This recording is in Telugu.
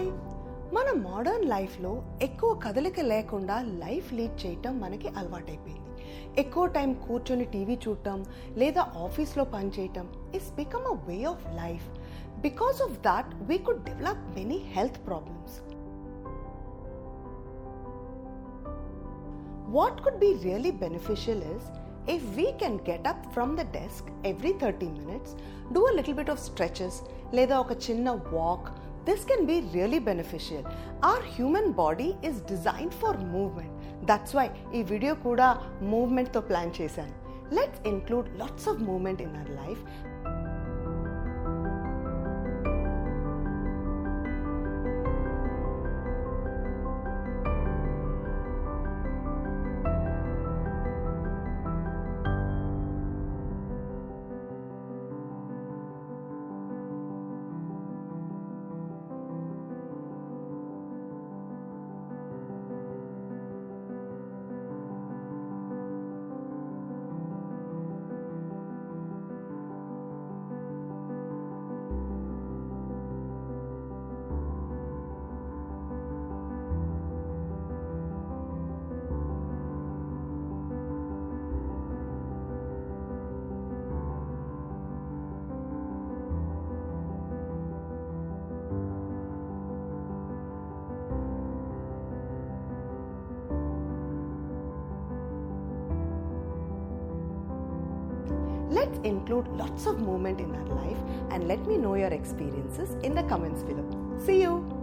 మన మోడర్న్ లైఫ్లో ఎక్కువ కదలిక లేకుండా లైఫ్ లీడ్ చేయటం మనకి అలవాటైపోయింది. ఎక్కువ టైం కూర్చొని టీవీ చూడటం లేదా ఆఫీస్లో పనిచేయటం is become a way of life because of that we could develop many health problems what could be really beneficial is if we can get up from the desk every 30 minutes, do a little bit of stretches, లేదా ఒక చిన్న walk This can be really beneficial. Our human body is designed for movement. That's why ఈ వీడియో కూడా మూవ్మెంట్తో ప్లాన్ చేశాను let's include lots of movement in our life Let's include lots of movement in our life and let me know your experiences in the comments below. See you!